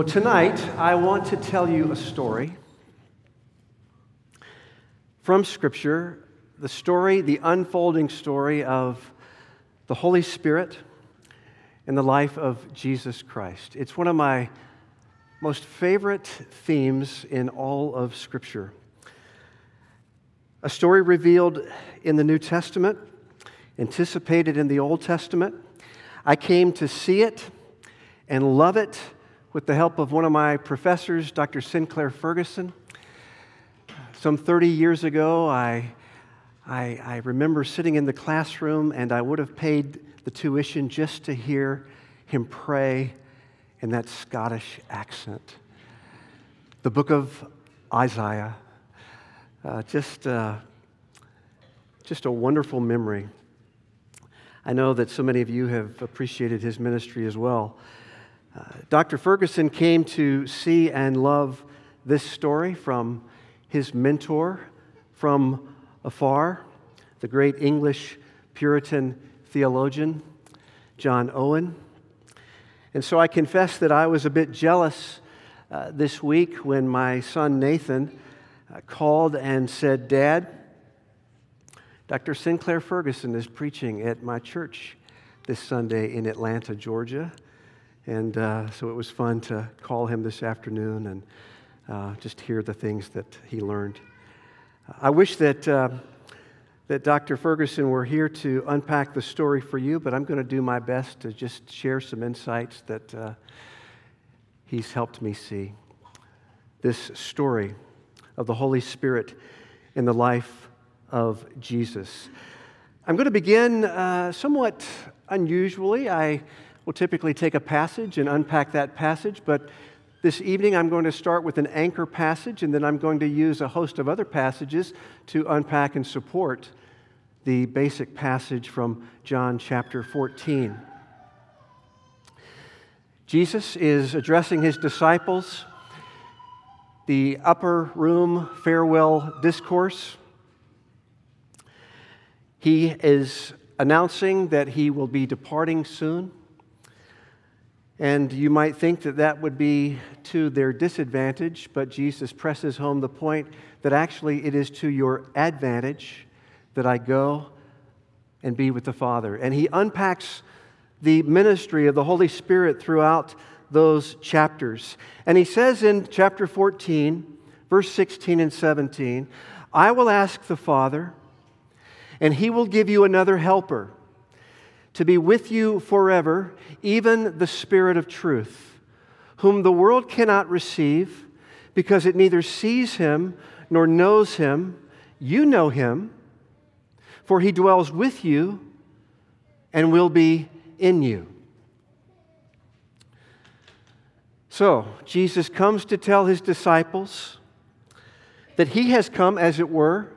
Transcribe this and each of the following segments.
Well, tonight I want to tell you a story from Scripture, the story, the unfolding story of the Holy Spirit in the life of Jesus Christ. It's one of my most favorite themes in all of Scripture. A story revealed in the New Testament, anticipated in the Old Testament. I came to see it and love it with the help of one of my professors, Dr. Sinclair Ferguson. Some 30 years ago, I, I, I, remember sitting in the classroom and I would have paid the tuition just to hear him pray in that Scottish accent. The book of Isaiah, uh, just, uh, just a wonderful memory. I know that so many of you have appreciated his ministry as well. Uh, Dr. Ferguson came to see and love this story from his mentor from afar, the great English Puritan theologian, John Owen. And so I confess that I was a bit jealous uh, this week when my son Nathan uh, called and said, Dad, Dr. Sinclair Ferguson is preaching at my church this Sunday in Atlanta, Georgia. And uh, so it was fun to call him this afternoon and uh, just hear the things that he learned. I wish that, uh, that Dr. Ferguson were here to unpack the story for you, but I'm going to do my best to just share some insights that uh, he's helped me see. This story of the Holy Spirit in the life of Jesus. I'm going to begin uh, somewhat unusually. I will typically take a passage and unpack that passage, but this evening, I'm going to start with an anchor passage, and then I'm going to use a host of other passages to unpack and support the basic passage from John chapter 14. Jesus is addressing his disciples, the upper room farewell discourse. He is announcing that he will be departing soon. And you might think that that would be to their disadvantage, but Jesus presses home the point that actually it is to your advantage that I go and be with the Father. And he unpacks the ministry of the Holy Spirit throughout those chapters. And he says in chapter 14, verse 16 and 17, I will ask the Father, and he will give you another helper to be with you forever, even the Spirit of truth, whom the world cannot receive because it neither sees him nor knows him. You know him, for he dwells with you and will be in you. So, Jesus comes to tell his disciples that he has come, as it were,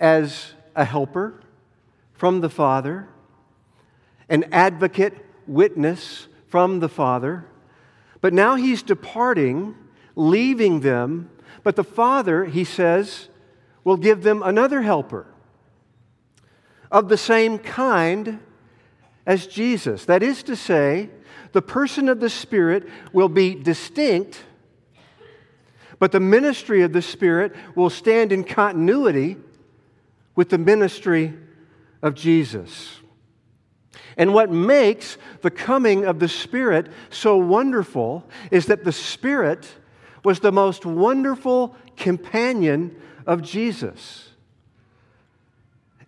as a helper from the Father an advocate, witness from the Father. But now he's departing, leaving them. But the Father, he says, will give them another helper of the same kind as Jesus. That is to say, the person of the Spirit will be distinct, but the ministry of the Spirit will stand in continuity with the ministry of Jesus. And what makes the coming of the Spirit so wonderful is that the Spirit was the most wonderful companion of Jesus.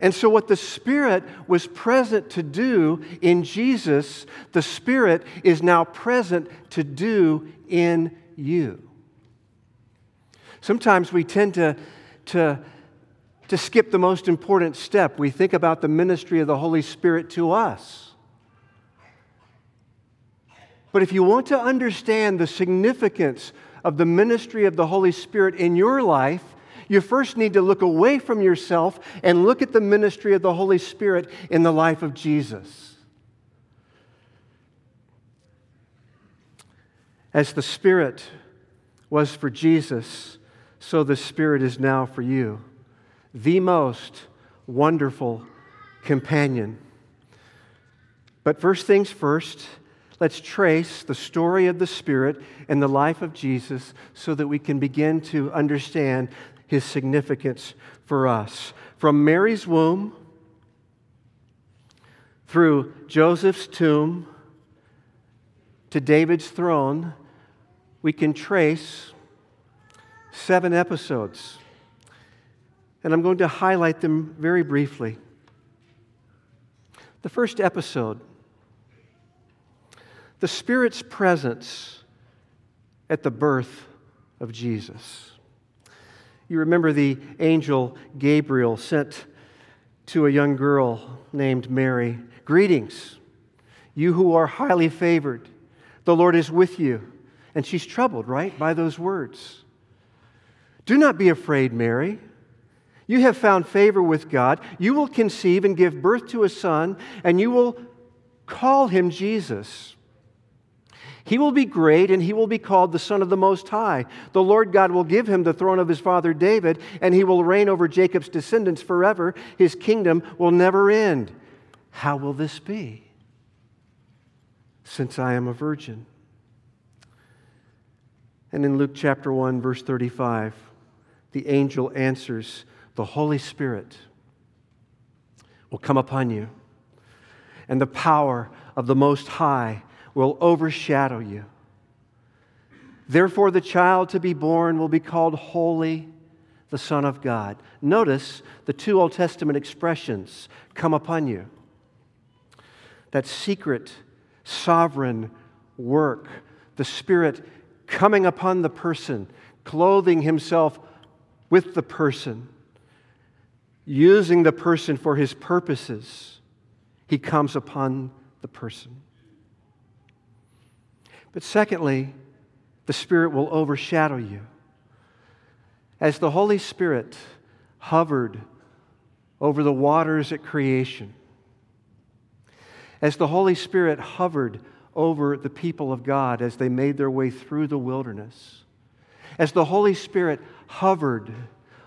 And so, what the Spirit was present to do in Jesus, the Spirit is now present to do in you. Sometimes we tend to, to to skip the most important step. We think about the ministry of the Holy Spirit to us. But if you want to understand the significance of the ministry of the Holy Spirit in your life, you first need to look away from yourself and look at the ministry of the Holy Spirit in the life of Jesus. As the Spirit was for Jesus, so the Spirit is now for you the most wonderful companion. But first things first, Let's trace the story of the Spirit and the life of Jesus so that we can begin to understand his significance for us. From Mary's womb, through Joseph's tomb, to David's throne, we can trace seven episodes. And I'm going to highlight them very briefly. The first episode the Spirit's presence at the birth of Jesus. You remember the angel Gabriel sent to a young girl named Mary Greetings, you who are highly favored. The Lord is with you. And she's troubled, right, by those words. Do not be afraid, Mary. You have found favor with God. You will conceive and give birth to a son, and you will call him Jesus. He will be great, and he will be called the Son of the Most High. The Lord God will give him the throne of his father David, and he will reign over Jacob's descendants forever. His kingdom will never end. How will this be? Since I am a virgin. And in Luke chapter 1, verse 35, the angel answers, The Holy Spirit will come upon you, and the power of the Most High will overshadow you. Therefore, the child to be born will be called Holy, the Son of God. Notice the two Old Testament expressions come upon you. That secret, sovereign work, the Spirit coming upon the person, clothing himself with the person, using the person for his purposes. He comes upon the person. But secondly, the Spirit will overshadow you. As the Holy Spirit hovered over the waters at creation, as the Holy Spirit hovered over the people of God as they made their way through the wilderness, as the Holy Spirit hovered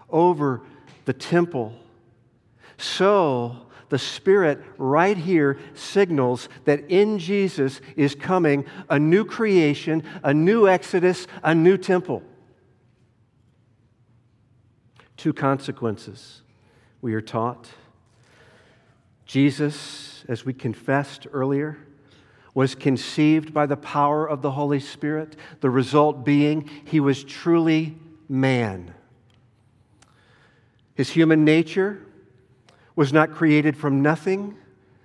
over the temple, so the Spirit right here signals that in Jesus is coming a new creation, a new Exodus, a new temple. Two consequences we are taught. Jesus, as we confessed earlier, was conceived by the power of the Holy Spirit, the result being he was truly man. His human nature was not created from nothing,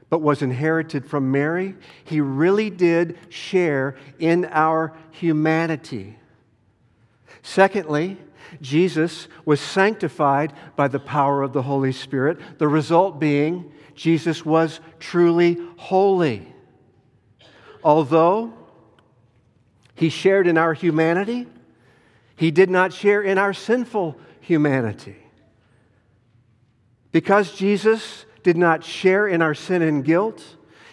but was inherited from Mary. He really did share in our humanity. Secondly, Jesus was sanctified by the power of the Holy Spirit, the result being Jesus was truly holy. Although he shared in our humanity, he did not share in our sinful humanity. Because Jesus did not share in our sin and guilt,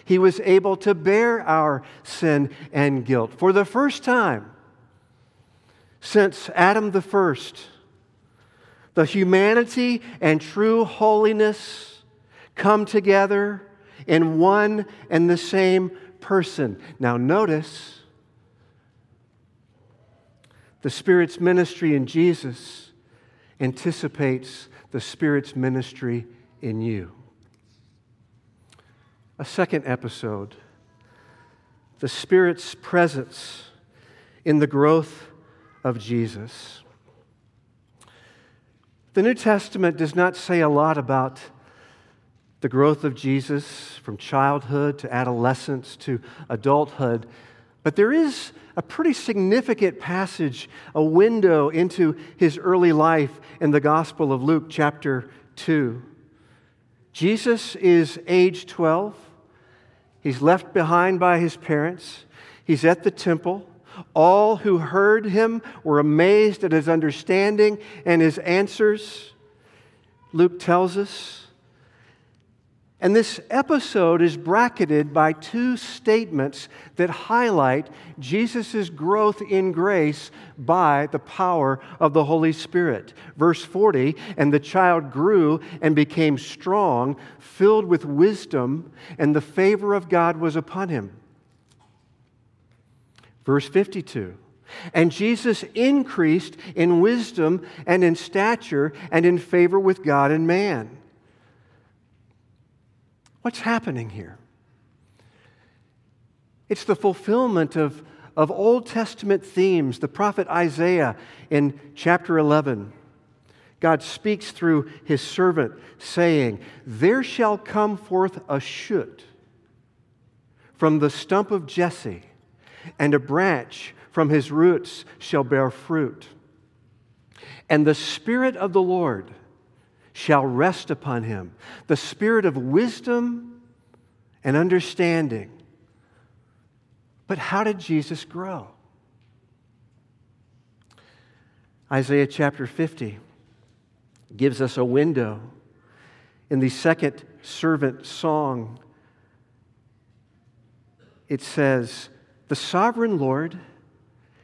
he was able to bear our sin and guilt. For the first time since Adam the first, the humanity and true holiness come together in one and the same person. Now, notice the Spirit's ministry in Jesus anticipates the Spirit's ministry in you. A second episode the Spirit's presence in the growth of Jesus. The New Testament does not say a lot about the growth of Jesus from childhood to adolescence to adulthood, but there is a pretty significant passage, a window into his early life in the Gospel of Luke, chapter 2. Jesus is age 12. He's left behind by his parents. He's at the temple. All who heard him were amazed at his understanding and his answers. Luke tells us and this episode is bracketed by two statements that highlight Jesus' growth in grace by the power of the Holy Spirit. Verse 40 And the child grew and became strong, filled with wisdom, and the favor of God was upon him. Verse 52 And Jesus increased in wisdom and in stature and in favor with God and man. What's happening here? It's the fulfillment of, of Old Testament themes. The prophet Isaiah in chapter 11. God speaks through his servant, saying, There shall come forth a shoot from the stump of Jesse, and a branch from his roots shall bear fruit. And the Spirit of the Lord shall rest upon him the Spirit of wisdom and understanding. But how did Jesus grow? Isaiah chapter 50 gives us a window in the second servant song. It says, The sovereign Lord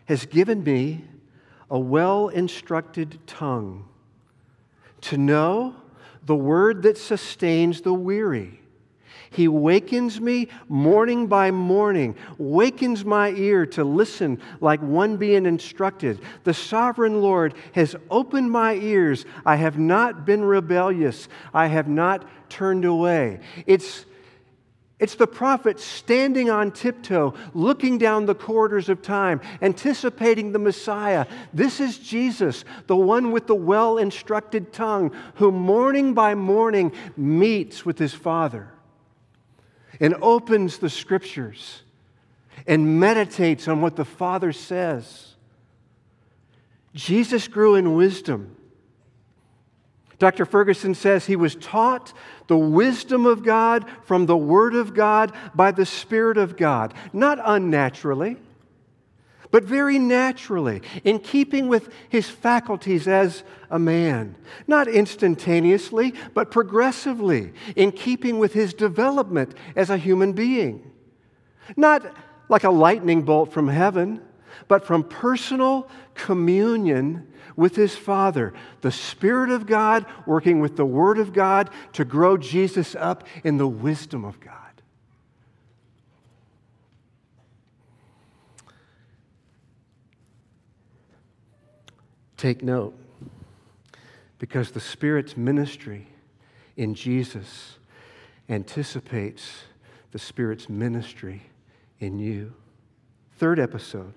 has given me a well instructed tongue to know the word that sustains the weary he wakens me morning by morning, wakens my ear to listen like one being instructed. The sovereign Lord has opened my ears. I have not been rebellious, I have not turned away. It's it's the prophet standing on tiptoe, looking down the corridors of time, anticipating the Messiah. This is Jesus, the one with the well instructed tongue, who morning by morning meets with his Father and opens the scriptures and meditates on what the Father says. Jesus grew in wisdom. Dr. Ferguson says he was taught the wisdom of God from the Word of God by the Spirit of God, not unnaturally but very naturally, in keeping with his faculties as a man. Not instantaneously, but progressively, in keeping with his development as a human being. Not like a lightning bolt from heaven, but from personal communion with his Father, the Spirit of God working with the Word of God to grow Jesus up in the wisdom of God. Take note, because the Spirit's ministry in Jesus anticipates the Spirit's ministry in you. Third episode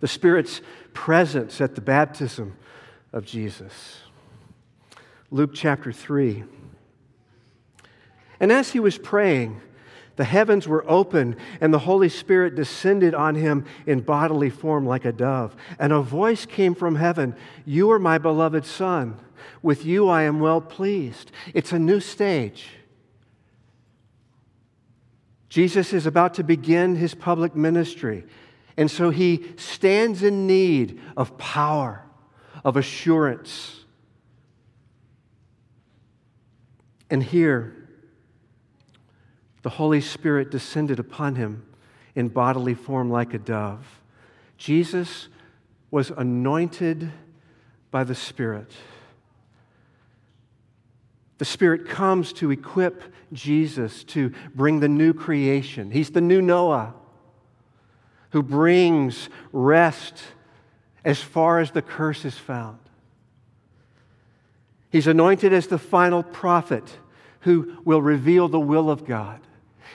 the Spirit's presence at the baptism of Jesus. Luke chapter 3. And as he was praying, the heavens were open, and the Holy Spirit descended on him in bodily form like a dove. And a voice came from heaven You are my beloved Son. With you I am well pleased. It's a new stage. Jesus is about to begin his public ministry, and so he stands in need of power, of assurance. And here, the Holy Spirit descended upon him in bodily form like a dove. Jesus was anointed by the Spirit. The Spirit comes to equip Jesus to bring the new creation. He's the new Noah who brings rest as far as the curse is found. He's anointed as the final prophet who will reveal the will of God.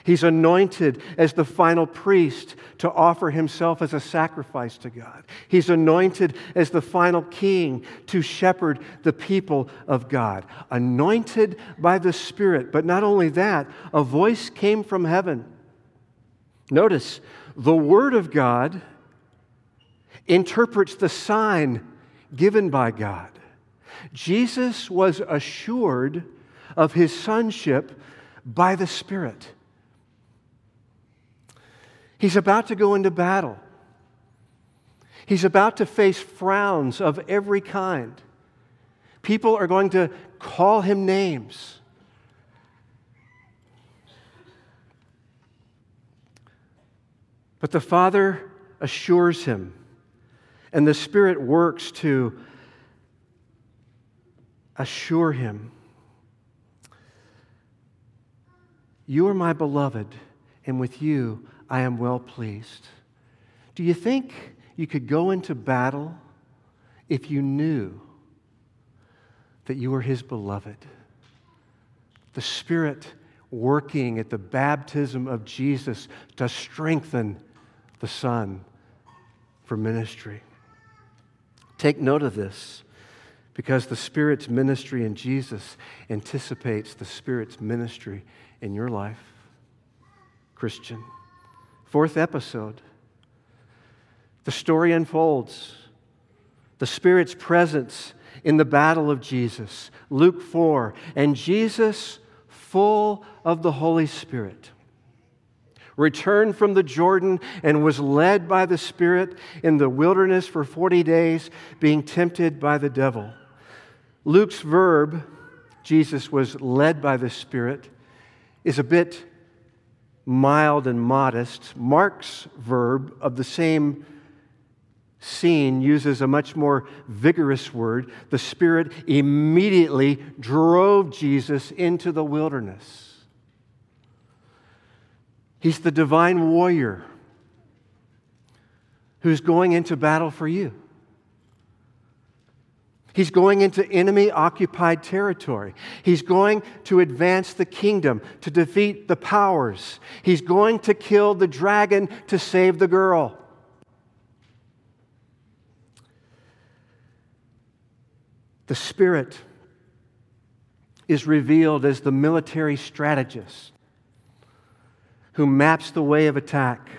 He's anointed as the final priest to offer himself as a sacrifice to God. He's anointed as the final king to shepherd the people of God. Anointed by the Spirit. But not only that, a voice came from heaven. Notice, the Word of God interprets the sign given by God. Jesus was assured of his sonship by the Spirit. He's about to go into battle. He's about to face frowns of every kind. People are going to call him names. But the Father assures him, and the Spirit works to assure him You are my beloved, and with you I am well pleased. Do you think you could go into battle if you knew that you were His beloved? The Spirit working at the baptism of Jesus to strengthen the Son for ministry. Take note of this because the Spirit's ministry in Jesus anticipates the Spirit's ministry in your life, Christian. Fourth episode. The story unfolds. The Spirit's presence in the battle of Jesus. Luke 4. And Jesus, full of the Holy Spirit, returned from the Jordan and was led by the Spirit in the wilderness for 40 days, being tempted by the devil. Luke's verb, Jesus was led by the Spirit, is a bit mild and modest. Mark's verb of the same scene uses a much more vigorous word. The Spirit immediately drove Jesus into the wilderness. He's the divine warrior who's going into battle for you. He's going into enemy occupied territory. He's going to advance the kingdom, to defeat the powers. He's going to kill the dragon to save the girl. The Spirit is revealed as the military strategist who maps the way of attack.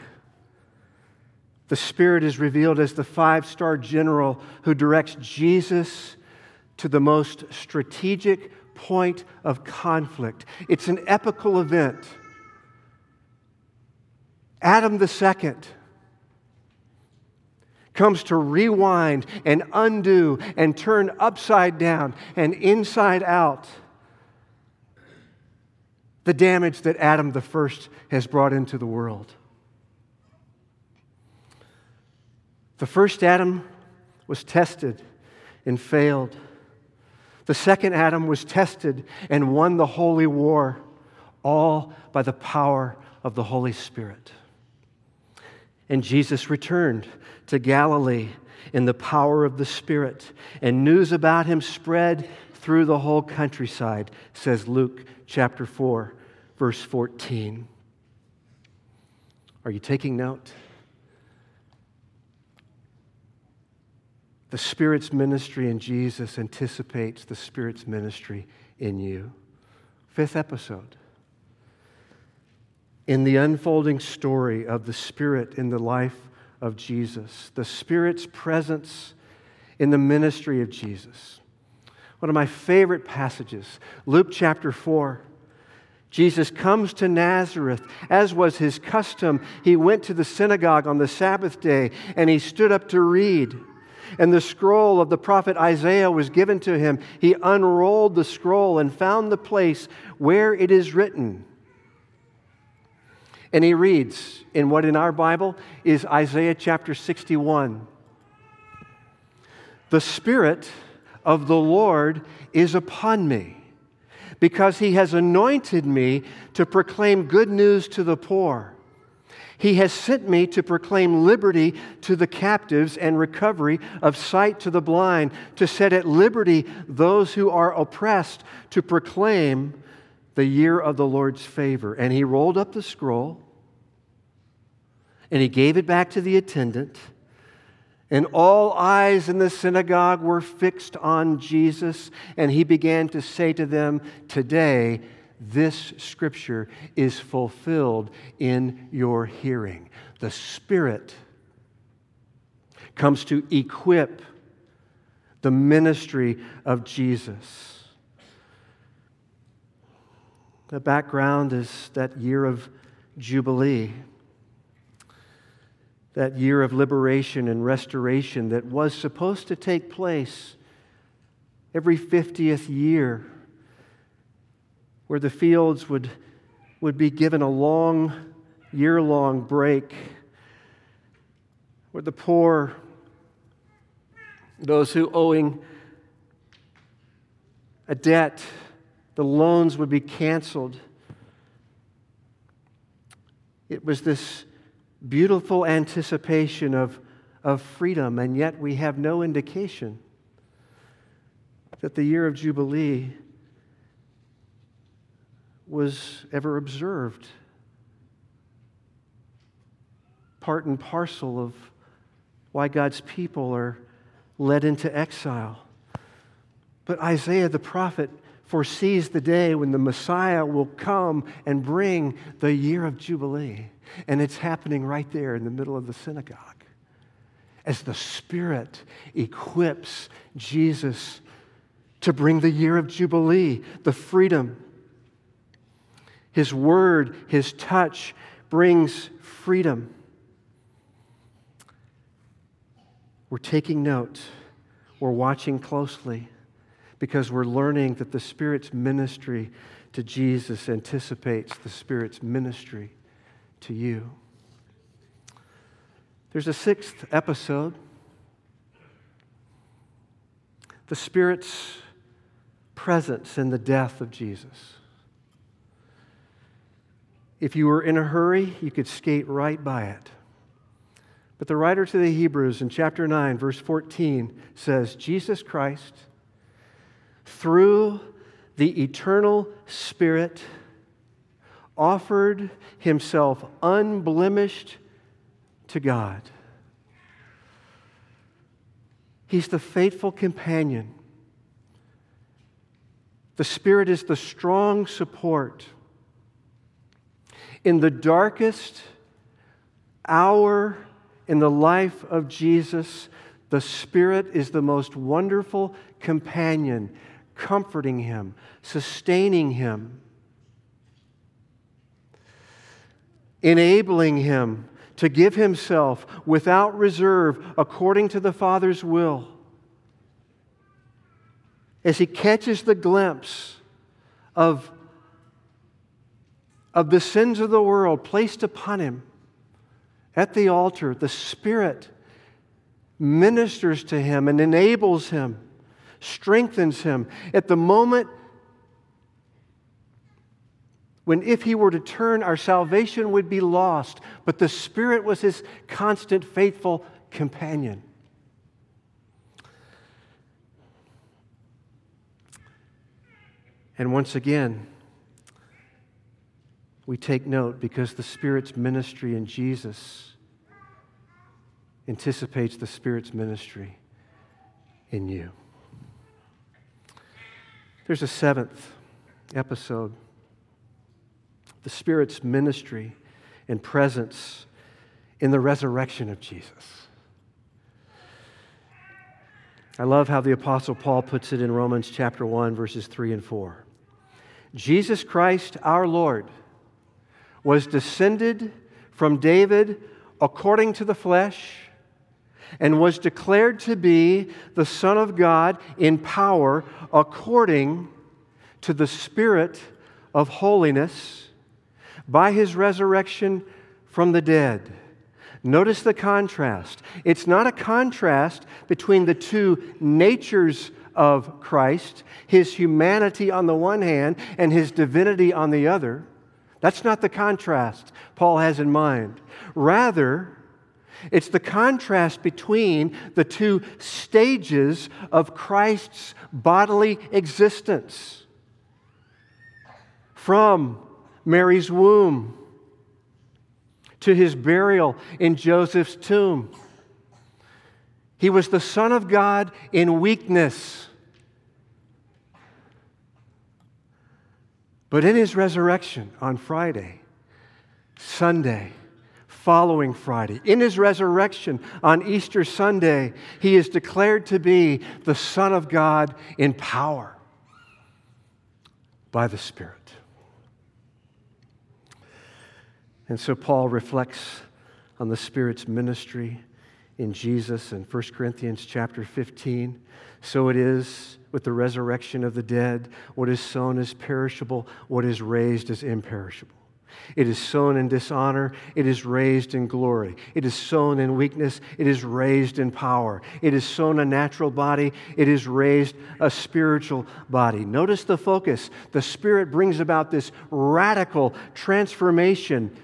The Spirit is revealed as the five star general who directs Jesus to the most strategic point of conflict. It's an epical event. Adam second comes to rewind and undo and turn upside down and inside out the damage that Adam the first has brought into the world. The first Adam was tested and failed. The second Adam was tested and won the holy war, all by the power of the Holy Spirit. And Jesus returned to Galilee in the power of the Spirit, and news about him spread through the whole countryside, says Luke chapter 4, verse 14. Are you taking note? The Spirit's ministry in Jesus anticipates the Spirit's ministry in you. Fifth episode. In the unfolding story of the Spirit in the life of Jesus, the Spirit's presence in the ministry of Jesus. One of my favorite passages, Luke chapter 4. Jesus comes to Nazareth. As was his custom, he went to the synagogue on the Sabbath day and he stood up to read and the scroll of the prophet Isaiah was given to him. He unrolled the scroll and found the place where it is written. And he reads in what in our Bible is Isaiah chapter 61. The Spirit of the Lord is upon me because he has anointed me to proclaim good news to the poor. He has sent me to proclaim liberty to the captives and recovery of sight to the blind, to set at liberty those who are oppressed, to proclaim the year of the Lord's favor. And he rolled up the scroll and he gave it back to the attendant. And all eyes in the synagogue were fixed on Jesus, and he began to say to them, Today, this scripture is fulfilled in your hearing. The Spirit comes to equip the ministry of Jesus. The background is that year of Jubilee, that year of liberation and restoration that was supposed to take place every 50th year where the fields would, would be given a long, year long break, where the poor, those who owing a debt, the loans would be canceled. It was this beautiful anticipation of, of freedom, and yet we have no indication that the year of Jubilee was ever observed. Part and parcel of why God's people are led into exile. But Isaiah the prophet foresees the day when the Messiah will come and bring the year of Jubilee. And it's happening right there in the middle of the synagogue. As the Spirit equips Jesus to bring the year of Jubilee, the freedom. His word, his touch brings freedom. We're taking note, we're watching closely because we're learning that the Spirit's ministry to Jesus anticipates the Spirit's ministry to you. There's a sixth episode. The Spirit's presence in the death of Jesus. If you were in a hurry, you could skate right by it. But the writer to the Hebrews in chapter 9, verse 14 says, Jesus Christ through the eternal Spirit, offered himself unblemished to God. He's the faithful companion. The Spirit is the strong support. In the darkest hour in the life of Jesus, the Spirit is the most wonderful companion comforting him, sustaining him, enabling him to give himself without reserve according to the Father's will. As he catches the glimpse of, of the sins of the world placed upon him at the altar, the Spirit ministers to him and enables him strengthens him. At the moment when, if he were to turn, our salvation would be lost, but the Spirit was his constant, faithful companion. And once again, we take note because the Spirit's ministry in Jesus anticipates the Spirit's ministry in you. There's a seventh episode the Spirit's ministry and presence in the resurrection of Jesus. I love how the Apostle Paul puts it in Romans chapter 1, verses 3 and 4. Jesus Christ, our Lord, was descended from David according to the flesh and was declared to be the Son of God in power according to the Spirit of holiness by his resurrection from the dead. Notice the contrast. It's not a contrast between the two natures of Christ, his humanity on the one hand and his divinity on the other. That's not the contrast Paul has in mind. Rather, it's the contrast between the two stages of Christ's bodily existence from Mary's womb to his burial in Joseph's tomb. He was the Son of God in weakness. But in his resurrection on Friday, Sunday, following Friday. In his resurrection on Easter Sunday, he is declared to be the Son of God in power by the Spirit. And so Paul reflects on the Spirit's ministry in Jesus in 1 Corinthians chapter 15. So it is with the resurrection of the dead. What is sown is perishable, what is raised is imperishable. It is sown in dishonor, it is raised in glory. It is sown in weakness, it is raised in power. It is sown a natural body, it is raised a spiritual body. Notice the focus. The Spirit brings about this radical transformation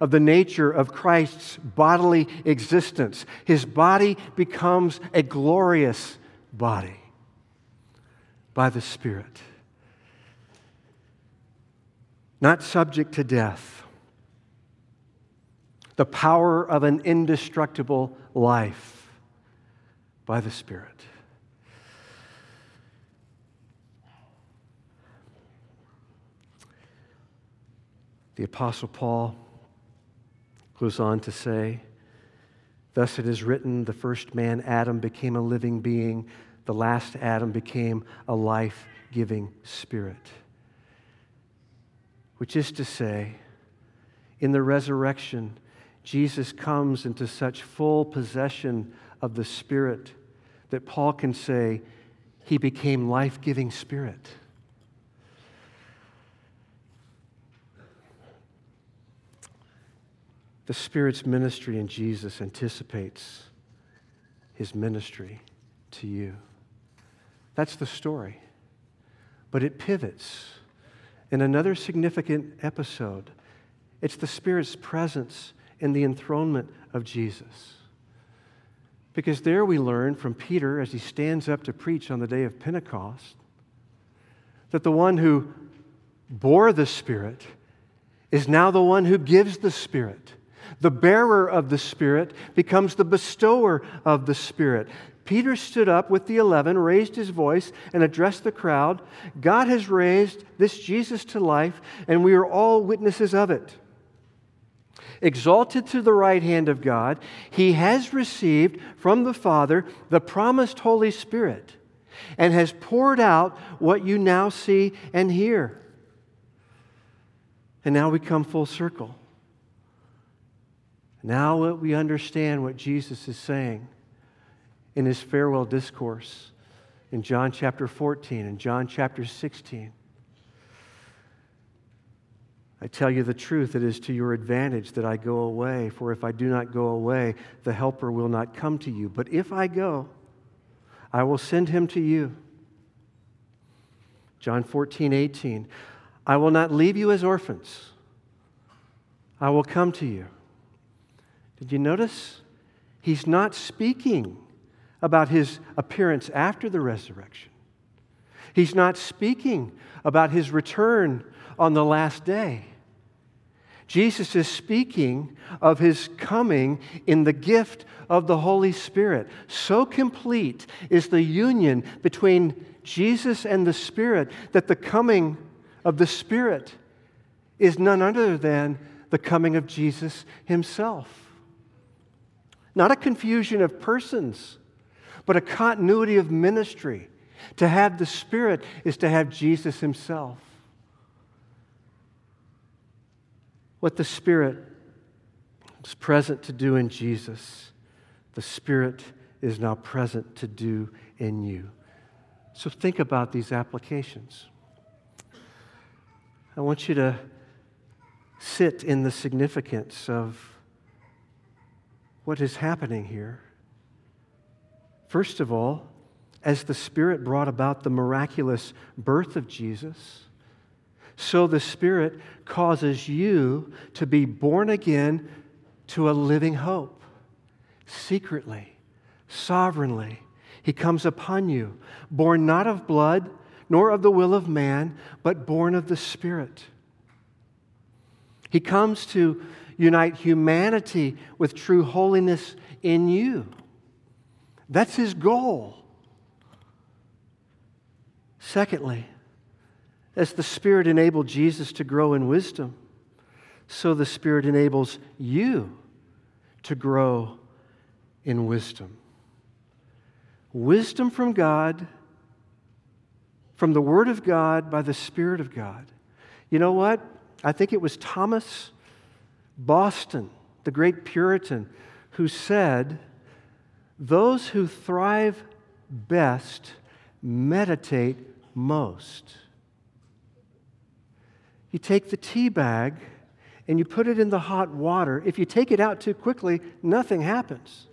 of the nature of Christ's bodily existence. His body becomes a glorious body by the Spirit, not subject to death. The power of an indestructible life by the Spirit. The Apostle Paul goes on to say, Thus it is written, the first man, Adam, became a living being, the last Adam became a life giving spirit. Which is to say, in the resurrection, Jesus comes into such full possession of the Spirit that Paul can say, He became life giving Spirit. The Spirit's ministry in Jesus anticipates his ministry to you. That's the story. But it pivots in another significant episode. It's the Spirit's presence in the enthronement of Jesus. Because there we learn from Peter as he stands up to preach on the day of Pentecost that the one who bore the Spirit is now the one who gives the Spirit. The bearer of the Spirit becomes the bestower of the Spirit. Peter stood up with the eleven, raised his voice, and addressed the crowd. God has raised this Jesus to life, and we are all witnesses of it. Exalted to the right hand of God, he has received from the Father the promised Holy Spirit and has poured out what you now see and hear. And now we come full circle. Now we understand what Jesus is saying in his farewell discourse in John chapter 14 and John chapter 16. I tell you the truth, it is to your advantage that I go away, for if I do not go away, the Helper will not come to you. But if I go, I will send him to you. John 14, 18. I will not leave you as orphans, I will come to you. Did you notice? He's not speaking about his appearance after the resurrection. He's not speaking about his return on the last day. Jesus is speaking of his coming in the gift of the Holy Spirit. So complete is the union between Jesus and the Spirit that the coming of the Spirit is none other than the coming of Jesus himself. Not a confusion of persons, but a continuity of ministry. To have the Spirit is to have Jesus Himself. What the Spirit is present to do in Jesus, the Spirit is now present to do in you. So think about these applications. I want you to sit in the significance of what is happening here. First of all, as the Spirit brought about the miraculous birth of Jesus, so the Spirit causes you to be born again to a living hope, secretly, sovereignly. He comes upon you, born not of blood, nor of the will of man, but born of the Spirit. He comes to unite humanity with true holiness in you. That's his goal. Secondly, as the Spirit enabled Jesus to grow in wisdom, so the Spirit enables you to grow in wisdom. Wisdom from God, from the Word of God, by the Spirit of God. You know what? I think it was Thomas Boston, the great Puritan, who said, Those who thrive best meditate most. You take the tea bag and you put it in the hot water. If you take it out too quickly, nothing happens.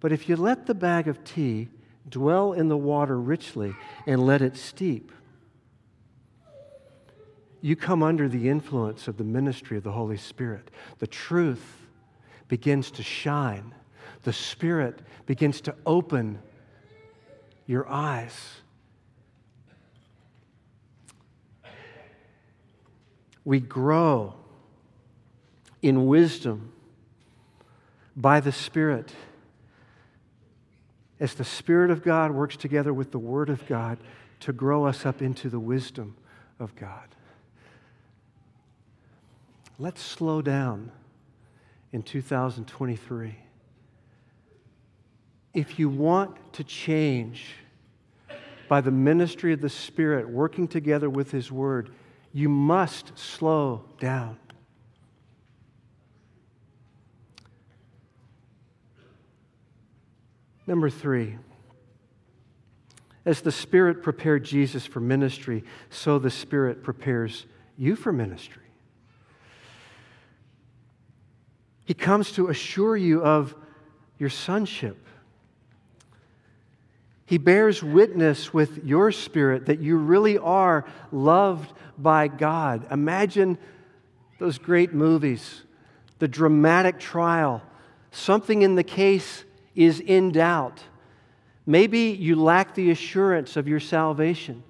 But if you let the bag of tea dwell in the water richly and let it steep, you come under the influence of the ministry of the Holy Spirit. The truth begins to shine, the Spirit begins to open your eyes. We grow in wisdom by the Spirit as the Spirit of God works together with the Word of God to grow us up into the wisdom of God. Let's slow down in 2023. If you want to change by the ministry of the Spirit working together with His Word, you must slow down. Number three, as the Spirit prepared Jesus for ministry, so the Spirit prepares you for ministry. He comes to assure you of your sonship. He bears witness with your spirit that you really are loved by God. Imagine those great movies, the dramatic trial. Something in the case is in doubt. Maybe you lack the assurance of your salvation.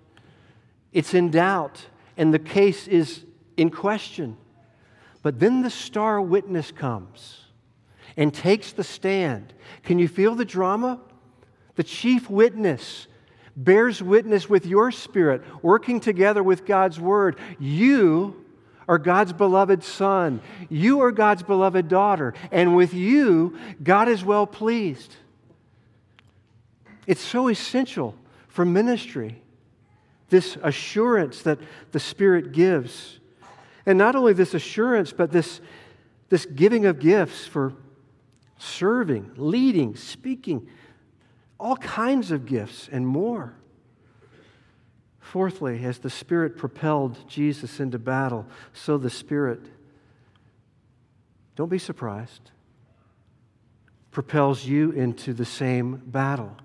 It's in doubt, and the case is in question. But then the star witness comes and takes the stand. Can you feel the drama? The chief witness bears witness with your spirit, working together with God's word. You are God's beloved son. You are God's beloved daughter. And with you, God is well pleased. It's so essential for ministry, this assurance that the Spirit gives. And not only this assurance, but this, this giving of gifts for serving, leading, speaking, all kinds of gifts and more. Fourthly, as the Spirit propelled Jesus into battle, so the Spirit, don't be surprised, propels you into the same battle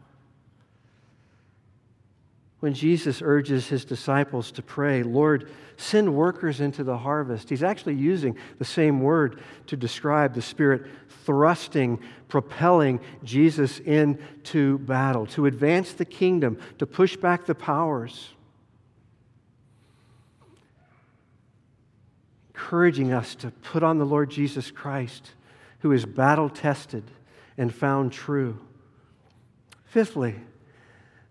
when Jesus urges his disciples to pray, Lord, send workers into the harvest, he's actually using the same word to describe the Spirit thrusting, propelling Jesus into battle, to advance the kingdom, to push back the powers. Encouraging us to put on the Lord Jesus Christ, who is battle tested and found true. Fifthly,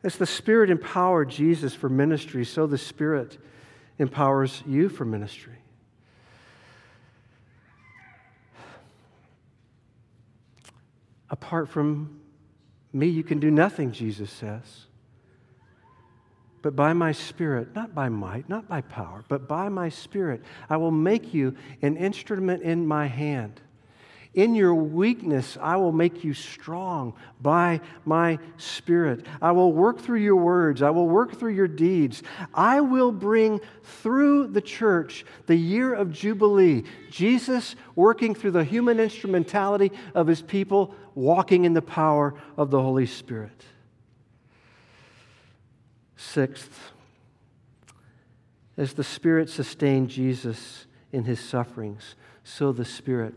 as the Spirit empowered Jesus for ministry, so the Spirit empowers you for ministry. Apart from me, you can do nothing, Jesus says. But by my Spirit, not by might, not by power, but by my Spirit, I will make you an instrument in my hand in your weakness, I will make you strong by my Spirit. I will work through your words. I will work through your deeds. I will bring through the church the year of Jubilee. Jesus working through the human instrumentality of his people, walking in the power of the Holy Spirit. Sixth, as the Spirit sustained Jesus in his sufferings, so the Spirit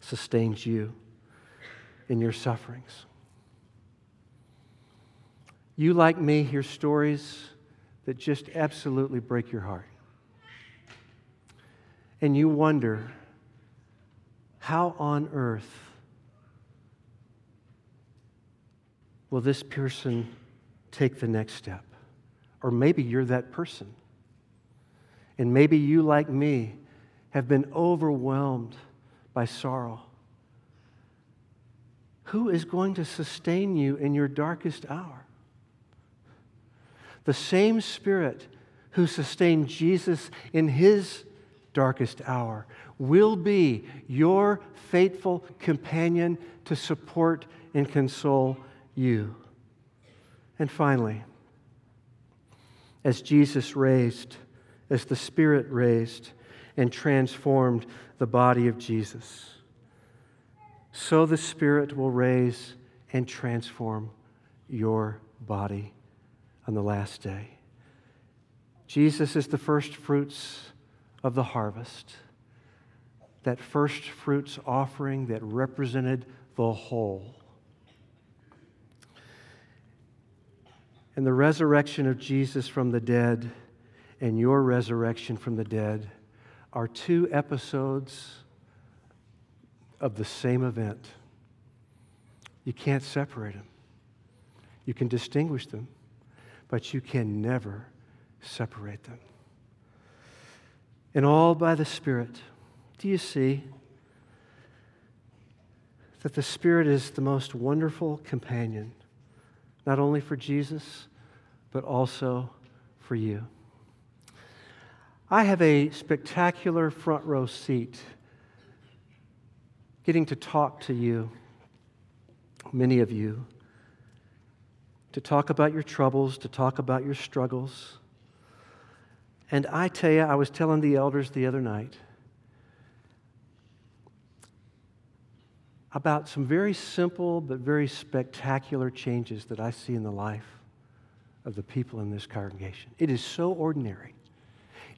sustains you in your sufferings. You, like me, hear stories that just absolutely break your heart. And you wonder how on earth will this person take the next step? Or maybe you're that person. And maybe you, like me, have been overwhelmed by sorrow? Who is going to sustain you in your darkest hour? The same Spirit who sustained Jesus in his darkest hour will be your faithful companion to support and console you. And finally, as Jesus raised, as the Spirit raised and transformed the body of Jesus. So the Spirit will raise and transform your body on the last day. Jesus is the first fruits of the harvest, that first fruits offering that represented the whole. And the resurrection of Jesus from the dead and your resurrection from the dead are two episodes of the same event. You can't separate them. You can distinguish them, but you can never separate them. And all by the Spirit. Do you see that the Spirit is the most wonderful companion, not only for Jesus, but also for you? I have a spectacular front row seat getting to talk to you, many of you, to talk about your troubles, to talk about your struggles. And I tell you, I was telling the elders the other night about some very simple but very spectacular changes that I see in the life of the people in this congregation. It is so ordinary.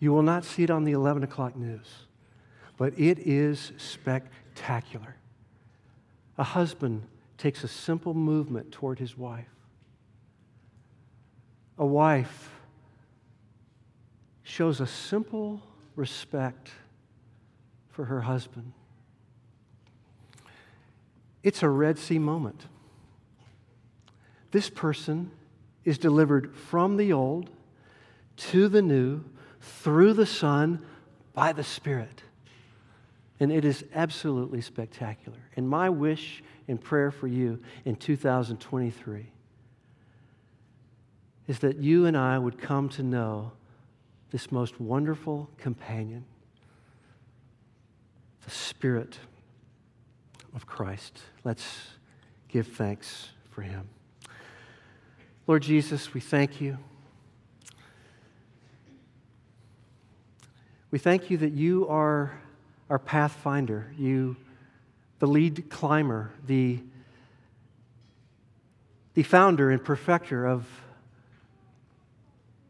You will not see it on the 11 o'clock news, but it is spectacular. A husband takes a simple movement toward his wife. A wife shows a simple respect for her husband. It's a Red Sea moment. This person is delivered from the old to the new through the Son by the Spirit. And it is absolutely spectacular. And my wish and prayer for you in 2023 is that you and I would come to know this most wonderful companion, the Spirit of Christ. Let's give thanks for him. Lord Jesus, we thank you. We thank you that you are our pathfinder, you, the lead climber, the, the founder and perfecter of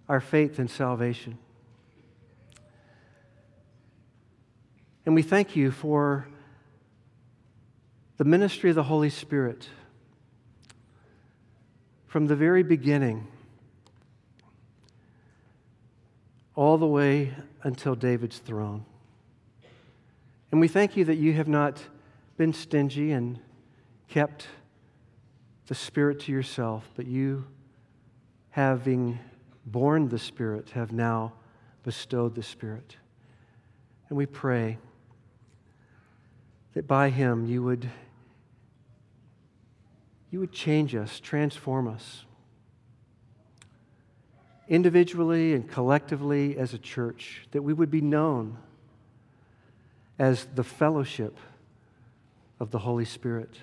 our faith and salvation. And we thank you for the ministry of the Holy Spirit from the very beginning all the way until David's throne. And we thank you that you have not been stingy and kept the Spirit to yourself, but you, having borne the Spirit, have now bestowed the Spirit. And we pray that by Him you would, you would change us, transform us individually and collectively as a church, that we would be known as the fellowship of the Holy Spirit.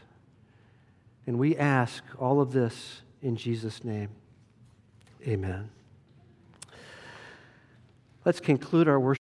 And we ask all of this in Jesus' name. Amen. Let's conclude our worship.